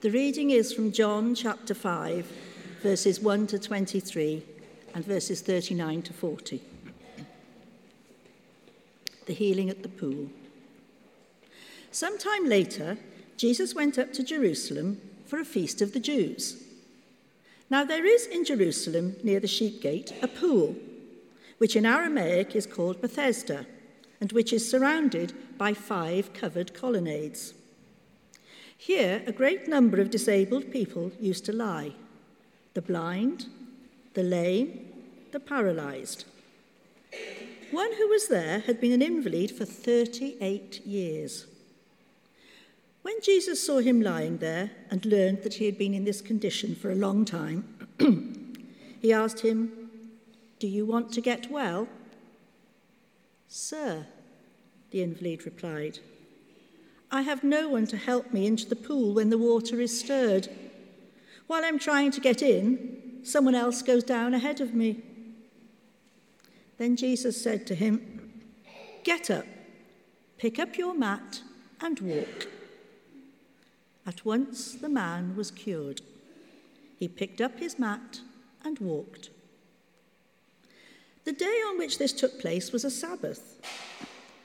The reading is from John chapter 5, verses 1 to 23 and verses 39 to 40. The healing at the pool. Some time later, Jesus went up to Jerusalem for a feast of the Jews. Now, there is in Jerusalem, near the sheep gate, a pool, which in Aramaic is called Bethesda, and which is surrounded by five covered colonnades. Here, a great number of disabled people used to lie the blind, the lame, the paralyzed. One who was there had been an invalid for 38 years. When Jesus saw him lying there and learned that he had been in this condition for a long time, he asked him, Do you want to get well? Sir, the invalid replied, I have no one to help me into the pool when the water is stirred. While I'm trying to get in, someone else goes down ahead of me. Then Jesus said to him, Get up, pick up your mat, and walk. At once the man was cured. He picked up his mat and walked. The day on which this took place was a Sabbath.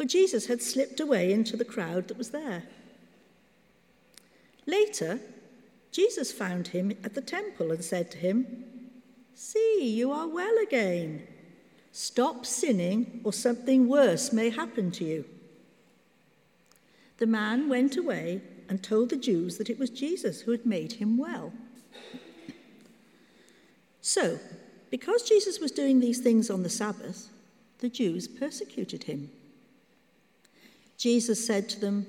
for Jesus had slipped away into the crowd that was there. Later, Jesus found him at the temple and said to him, See, you are well again. Stop sinning, or something worse may happen to you. The man went away and told the Jews that it was Jesus who had made him well. So, because Jesus was doing these things on the Sabbath, the Jews persecuted him. Jesus said to them,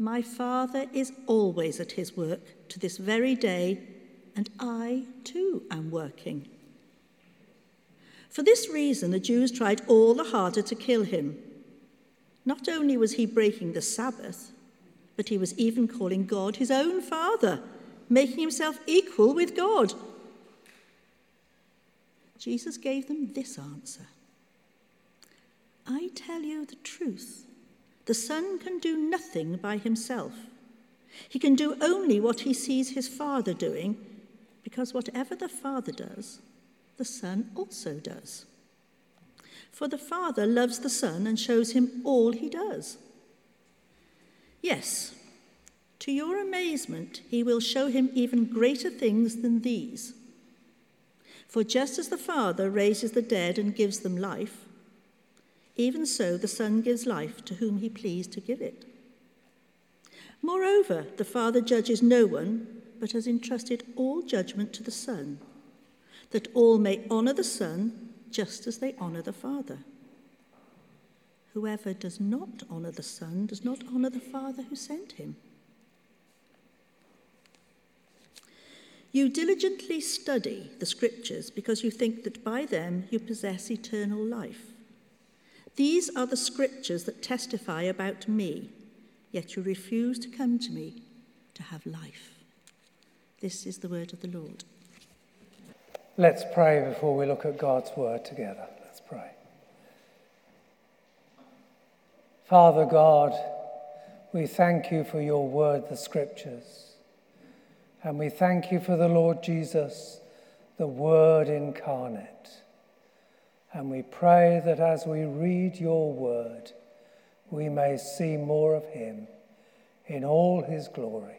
My Father is always at his work to this very day, and I too am working. For this reason, the Jews tried all the harder to kill him. Not only was he breaking the Sabbath, but he was even calling God his own Father, making himself equal with God. Jesus gave them this answer I tell you the truth. The Son can do nothing by himself. He can do only what he sees his Father doing, because whatever the Father does, the Son also does. For the Father loves the Son and shows him all he does. Yes, to your amazement, he will show him even greater things than these. For just as the Father raises the dead and gives them life, even so the Son gives life to whom he pleased to give it. Moreover, the Father judges no one, but has entrusted all judgment to the Son, that all may honour the Son just as they honour the Father. Whoever does not honour the Son does not honour the Father who sent him. You diligently study the scriptures because you think that by them you possess eternal life. These are the scriptures that testify about me, yet you refuse to come to me to have life. This is the word of the Lord. Let's pray before we look at God's word together. Let's pray. Father God, we thank you for your word, the scriptures. And we thank you for the Lord Jesus, the Word incarnate. And we pray that as we read your word, we may see more of him in all his glory.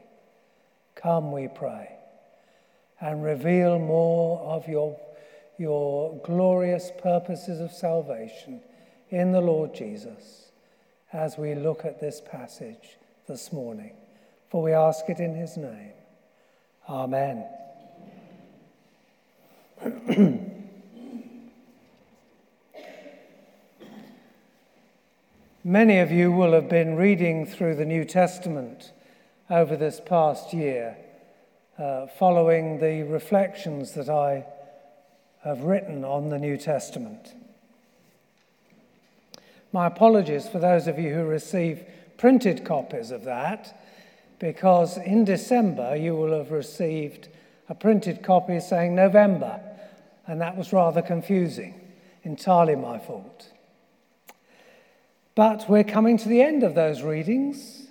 Come, we pray, and reveal more of your, your glorious purposes of salvation in the Lord Jesus as we look at this passage this morning. For we ask it in his name. Amen. Many of you will have been reading through the New Testament over this past year, uh, following the reflections that I have written on the New Testament. My apologies for those of you who receive printed copies of that, because in December you will have received a printed copy saying November, and that was rather confusing. Entirely my fault. But we're coming to the end of those readings.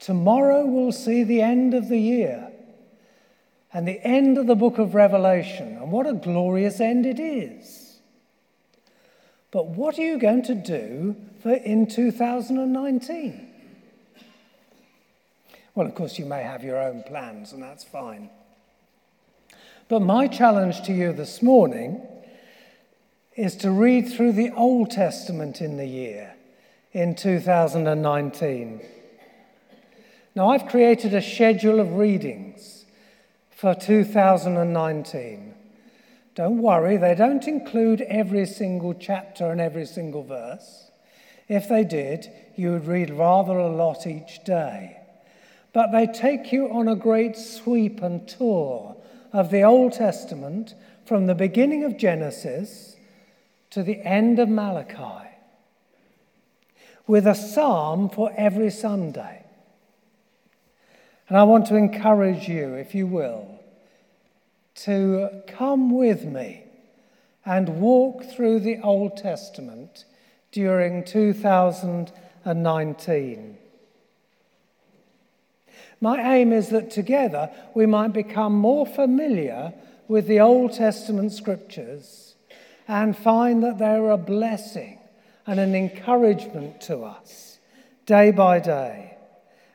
Tomorrow we'll see the end of the year and the end of the book of Revelation. And what a glorious end it is. But what are you going to do for in 2019? Well, of course, you may have your own plans, and that's fine. But my challenge to you this morning is to read through the Old Testament in the year in 2019. Now, I've created a schedule of readings for 2019. Don't worry, they don't include every single chapter and every single verse. If they did, you would read rather a lot each day. But they take you on a great sweep and tour of the Old Testament from the beginning of Genesis to the end of Malachi with a psalm for every Sunday. And I want to encourage you, if you will, to come with me and walk through the Old Testament during 2019. My aim is that together we might become more familiar with the Old Testament scriptures and find that they're a blessing and an encouragement to us day by day.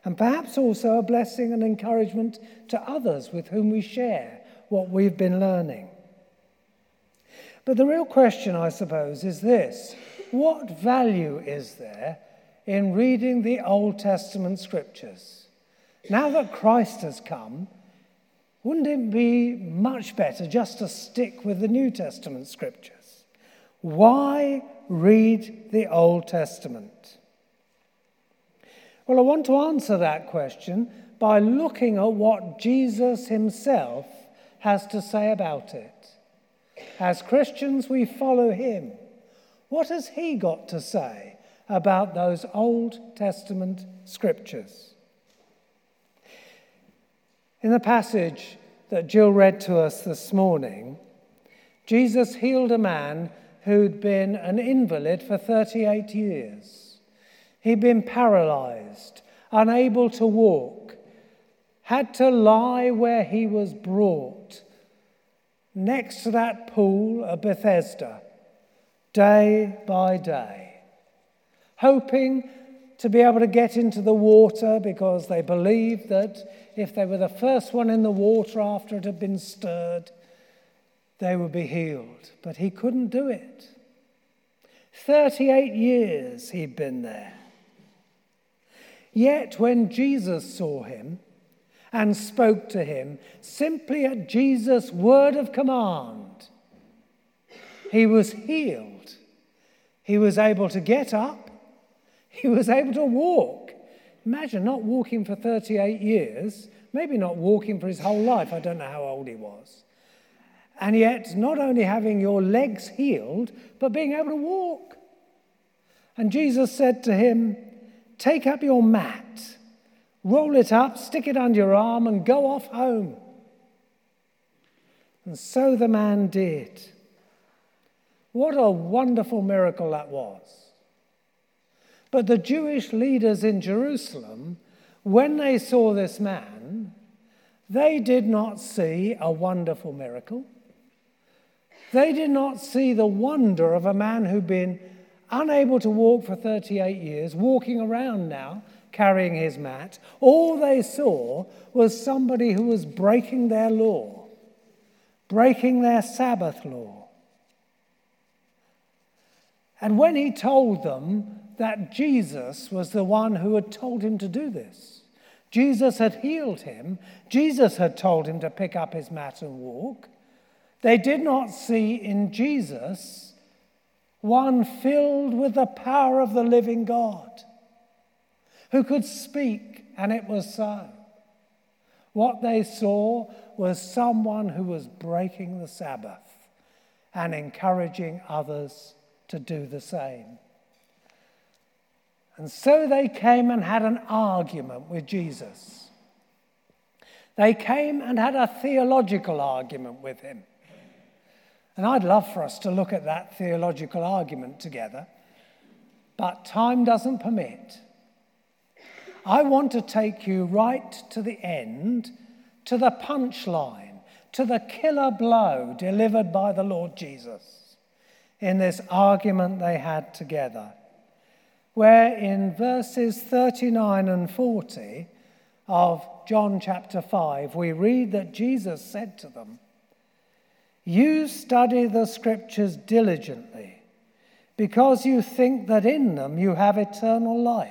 And perhaps also a blessing and encouragement to others with whom we share what we've been learning. But the real question, I suppose, is this what value is there in reading the Old Testament scriptures? Now that Christ has come, wouldn't it be much better just to stick with the New Testament scriptures? Why read the Old Testament? Well, I want to answer that question by looking at what Jesus himself has to say about it. As Christians, we follow him. What has he got to say about those Old Testament scriptures? In the passage that Jill read to us this morning, Jesus healed a man who'd been an invalid for 38 years. He'd been paralyzed, unable to walk, had to lie where he was brought, next to that pool of Bethesda, day by day, hoping to be able to get into the water because they believed that if they were the first one in the water after it had been stirred, they would be healed. But he couldn't do it. 38 years he'd been there. Yet when Jesus saw him and spoke to him, simply at Jesus' word of command, he was healed. He was able to get up, he was able to walk. Imagine not walking for 38 years, maybe not walking for his whole life. I don't know how old he was. And yet, not only having your legs healed, but being able to walk. And Jesus said to him, Take up your mat, roll it up, stick it under your arm, and go off home. And so the man did. What a wonderful miracle that was. But the Jewish leaders in Jerusalem, when they saw this man, they did not see a wonderful miracle. They did not see the wonder of a man who'd been unable to walk for 38 years, walking around now carrying his mat. All they saw was somebody who was breaking their law, breaking their Sabbath law. And when he told them that Jesus was the one who had told him to do this, Jesus had healed him, Jesus had told him to pick up his mat and walk. They did not see in Jesus one filled with the power of the living God who could speak and it was so. What they saw was someone who was breaking the Sabbath and encouraging others to do the same. And so they came and had an argument with Jesus. They came and had a theological argument with him. And I'd love for us to look at that theological argument together, but time doesn't permit. I want to take you right to the end, to the punchline, to the killer blow delivered by the Lord Jesus in this argument they had together, where in verses 39 and 40 of John chapter 5, we read that Jesus said to them, You study the scriptures diligently because you think that in them you have eternal life.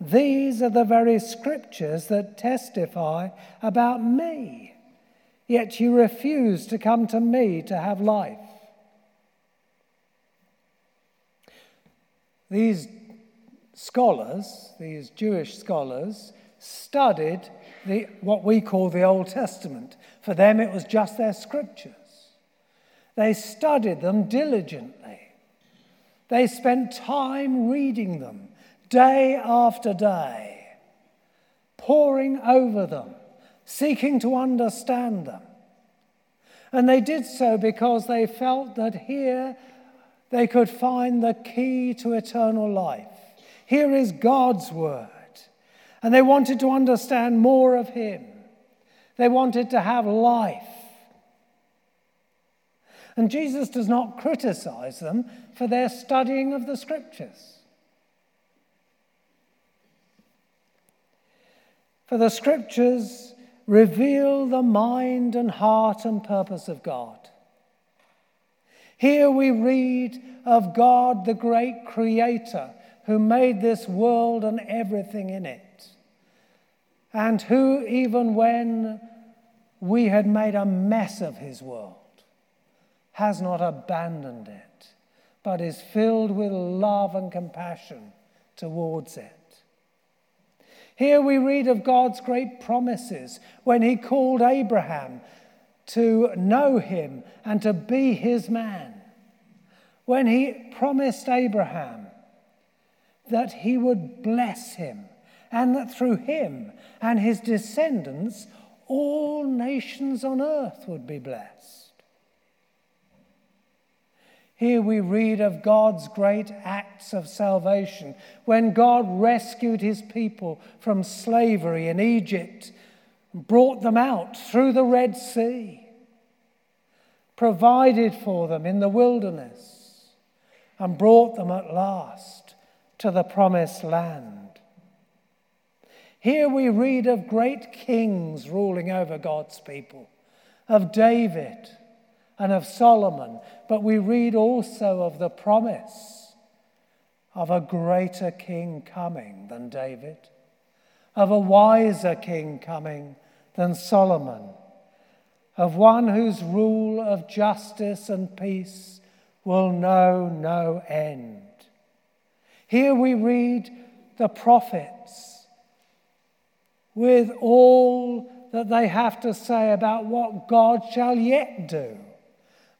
These are the very scriptures that testify about me, yet you refuse to come to me to have life. These scholars, these Jewish scholars, studied the, what we call the Old Testament. For them, it was just their scriptures. They studied them diligently. They spent time reading them day after day, poring over them, seeking to understand them. And they did so because they felt that here they could find the key to eternal life. Here is God's word. And they wanted to understand more of Him. They wanted to have life. And Jesus does not criticize them for their studying of the scriptures. For the scriptures reveal the mind and heart and purpose of God. Here we read of God, the great creator, who made this world and everything in it, and who, even when we had made a mess of his world, has not abandoned it, but is filled with love and compassion towards it. Here we read of God's great promises when he called Abraham to know him and to be his man. When he promised Abraham that he would bless him and that through him and his descendants all nations on earth would be blessed. Here we read of God's great acts of salvation when God rescued his people from slavery in Egypt, brought them out through the Red Sea, provided for them in the wilderness, and brought them at last to the promised land. Here we read of great kings ruling over God's people, of David and of Solomon, but we read also of the promise of a greater king coming than David, of a wiser king coming than Solomon, of one whose rule of justice and peace will know no end. Here we read the prophets with all that they have to say about what God shall yet do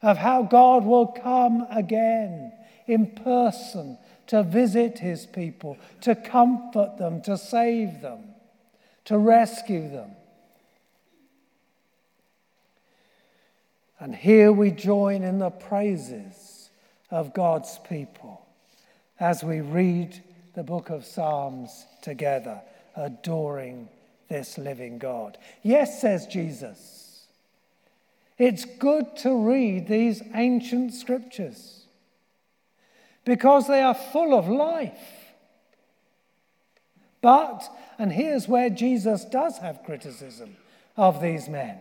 of how God will come again in person to visit his people, to comfort them, to save them, to rescue them. And here we join in the praises of God's people as we read the book of Psalms together, adoring this living God. Yes, says Jesus. It's good to read these ancient scriptures because they are full of life. But, and here's where Jesus does have criticism of these men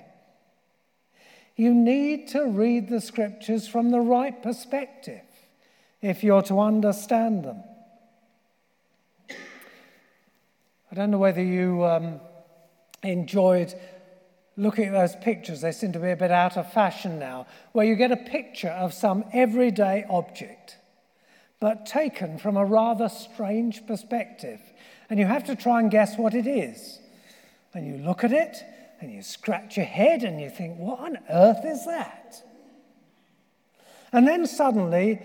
you need to read the scriptures from the right perspective if you're to understand them. I don't know whether you um, enjoyed looking at those pictures, they seem to be a bit out of fashion now, where you get a picture of some everyday object, but taken from a rather strange perspective. And you have to try and guess what it is. And you look at it, and you scratch your head and you think, what on earth is that? And then suddenly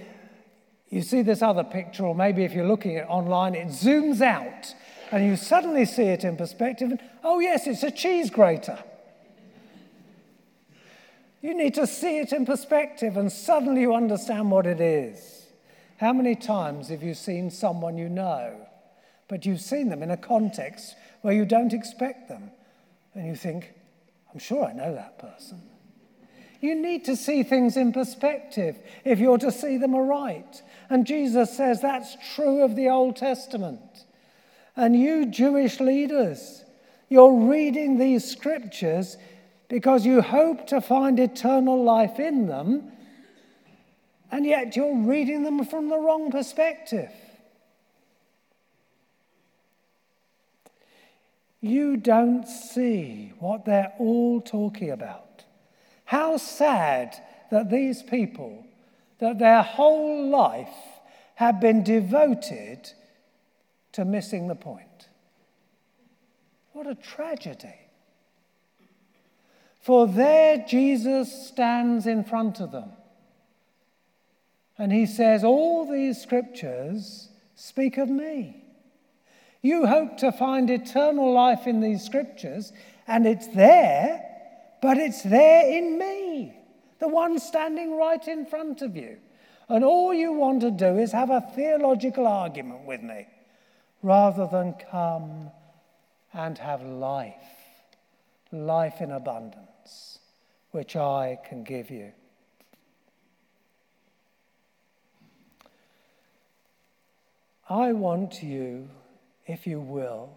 you see this other picture, or maybe if you're looking at online, it zooms out and you suddenly see it in perspective. And oh, yes, it's a cheese grater. You need to see it in perspective, and suddenly you understand what it is. How many times have you seen someone you know, but you've seen them in a context where you don't expect them, and you think, I'm sure I know that person. You need to see things in perspective if you're to see them aright. And Jesus says that's true of the Old Testament. And you Jewish leaders, you're reading these scriptures because you hope to find eternal life in them, and yet you're reading them from the wrong perspective. You don't see what they're all talking about. How sad that these people, that their whole life have been devoted to missing the point. What a tragedy. For there Jesus stands in front of them. And he says, All these scriptures speak of me. You hope to find eternal life in these scriptures, and it's there, but it's there in me, the one standing right in front of you. And all you want to do is have a theological argument with me rather than come and have life, life in abundance, which I can give you. I want you, if you will,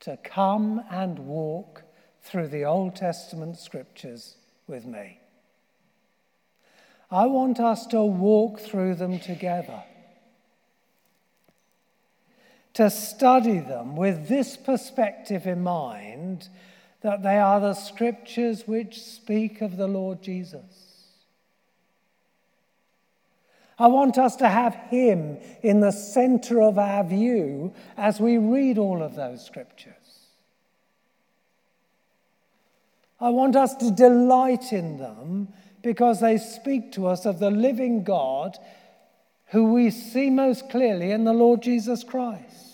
to come and walk through the Old Testament scriptures with me. I want us to walk through them together, to study them with this perspective in mind that they are the scriptures which speak of the Lord Jesus. I want us to have Him in the center of our view as we read all of those scriptures. I want us to delight in them because they speak to us of the living God who we see most clearly in the Lord Jesus Christ.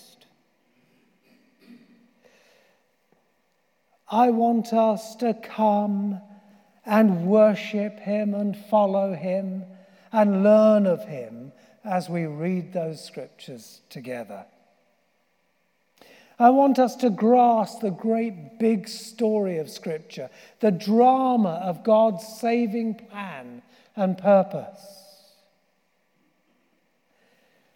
I want us to come and worship Him and follow Him and learn of Him as we read those scriptures together. I want us to grasp the great big story of Scripture, the drama of God's saving plan and purpose.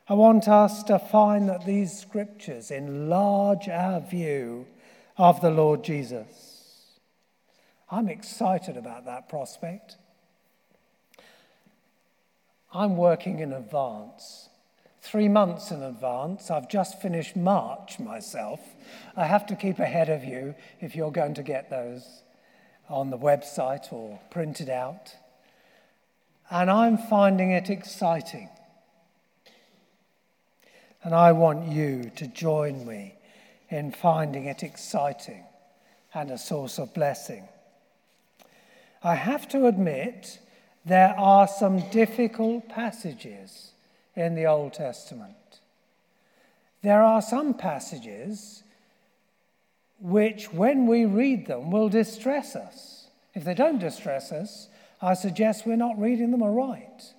I want us to find that these Scriptures enlarge our view of the Lord Jesus. I'm excited about that prospect. I'm working in advance three months in advance. I've just finished March myself. I have to keep ahead of you if you're going to get those on the website or printed out. And I'm finding it exciting. And I want you to join me in finding it exciting and a source of blessing. I have to admit, there are some difficult passages in the Old Testament. There are some passages which, when we read them, will distress us. If they don't distress us, I suggest we're not reading them aright.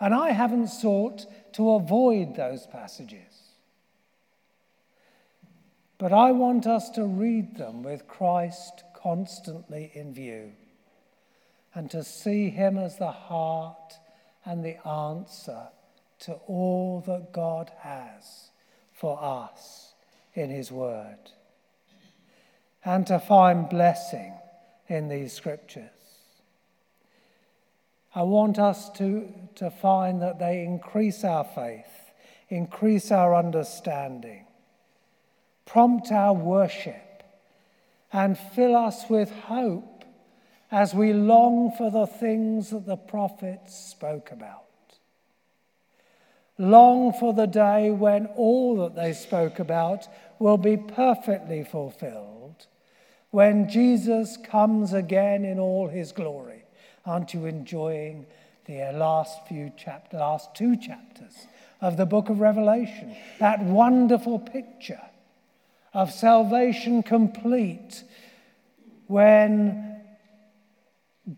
And I haven't sought to avoid those passages. But I want us to read them with Christ constantly in view and to see him as the heart and the answer to all that God has for us in His Word. And to find blessing in these scriptures. I want us to, to find that they increase our faith, increase our understanding, prompt our worship, and fill us with hope as we long for the things that the prophets spoke about. long for the day when all that they spoke about will be perfectly fulfilled, when Jesus comes again in all his glory. Aren't you enjoying the last few chapters, last two chapters of the book of Revelation? That wonderful picture of salvation complete when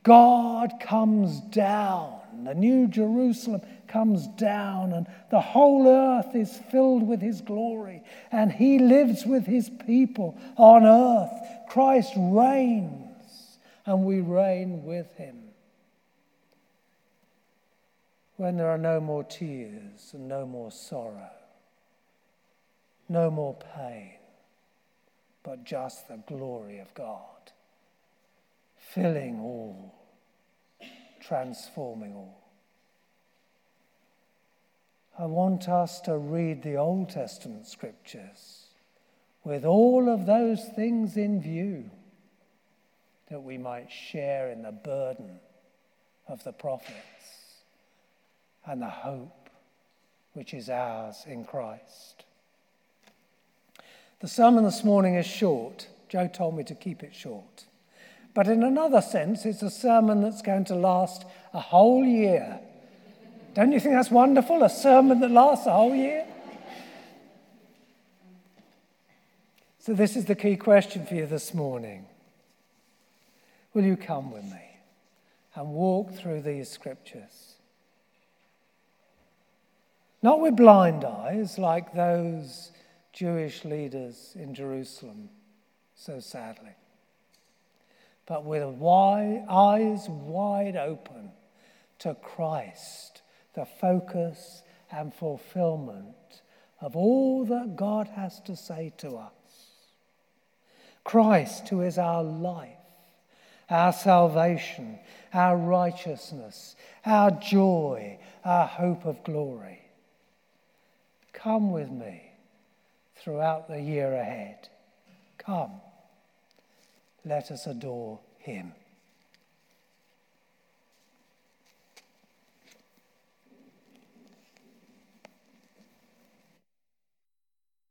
God comes down, the new Jerusalem comes down, and the whole earth is filled with his glory, and he lives with his people on earth. Christ reigns, and we reign with him. When there are no more tears and no more sorrow, no more pain, but just the glory of God filling all, transforming all. I want us to read the Old Testament scriptures with all of those things in view that we might share in the burden of the prophets and the hope which is ours in Christ. The sermon this morning is short. Joe told me to keep it short. But in another sense, it's a sermon that's going to last a whole year. Don't you think that's wonderful? A sermon that lasts a whole year? So, this is the key question for you this morning. Will you come with me and walk through these scriptures? Not with blind eyes like those Jewish leaders in Jerusalem, so sadly but with eyes wide open to Christ, the focus and fulfillment of all that God has to say to us. Christ, who is our life, our salvation, our righteousness, our joy, our hope of glory. Come with me throughout the year ahead. Come let us adore him.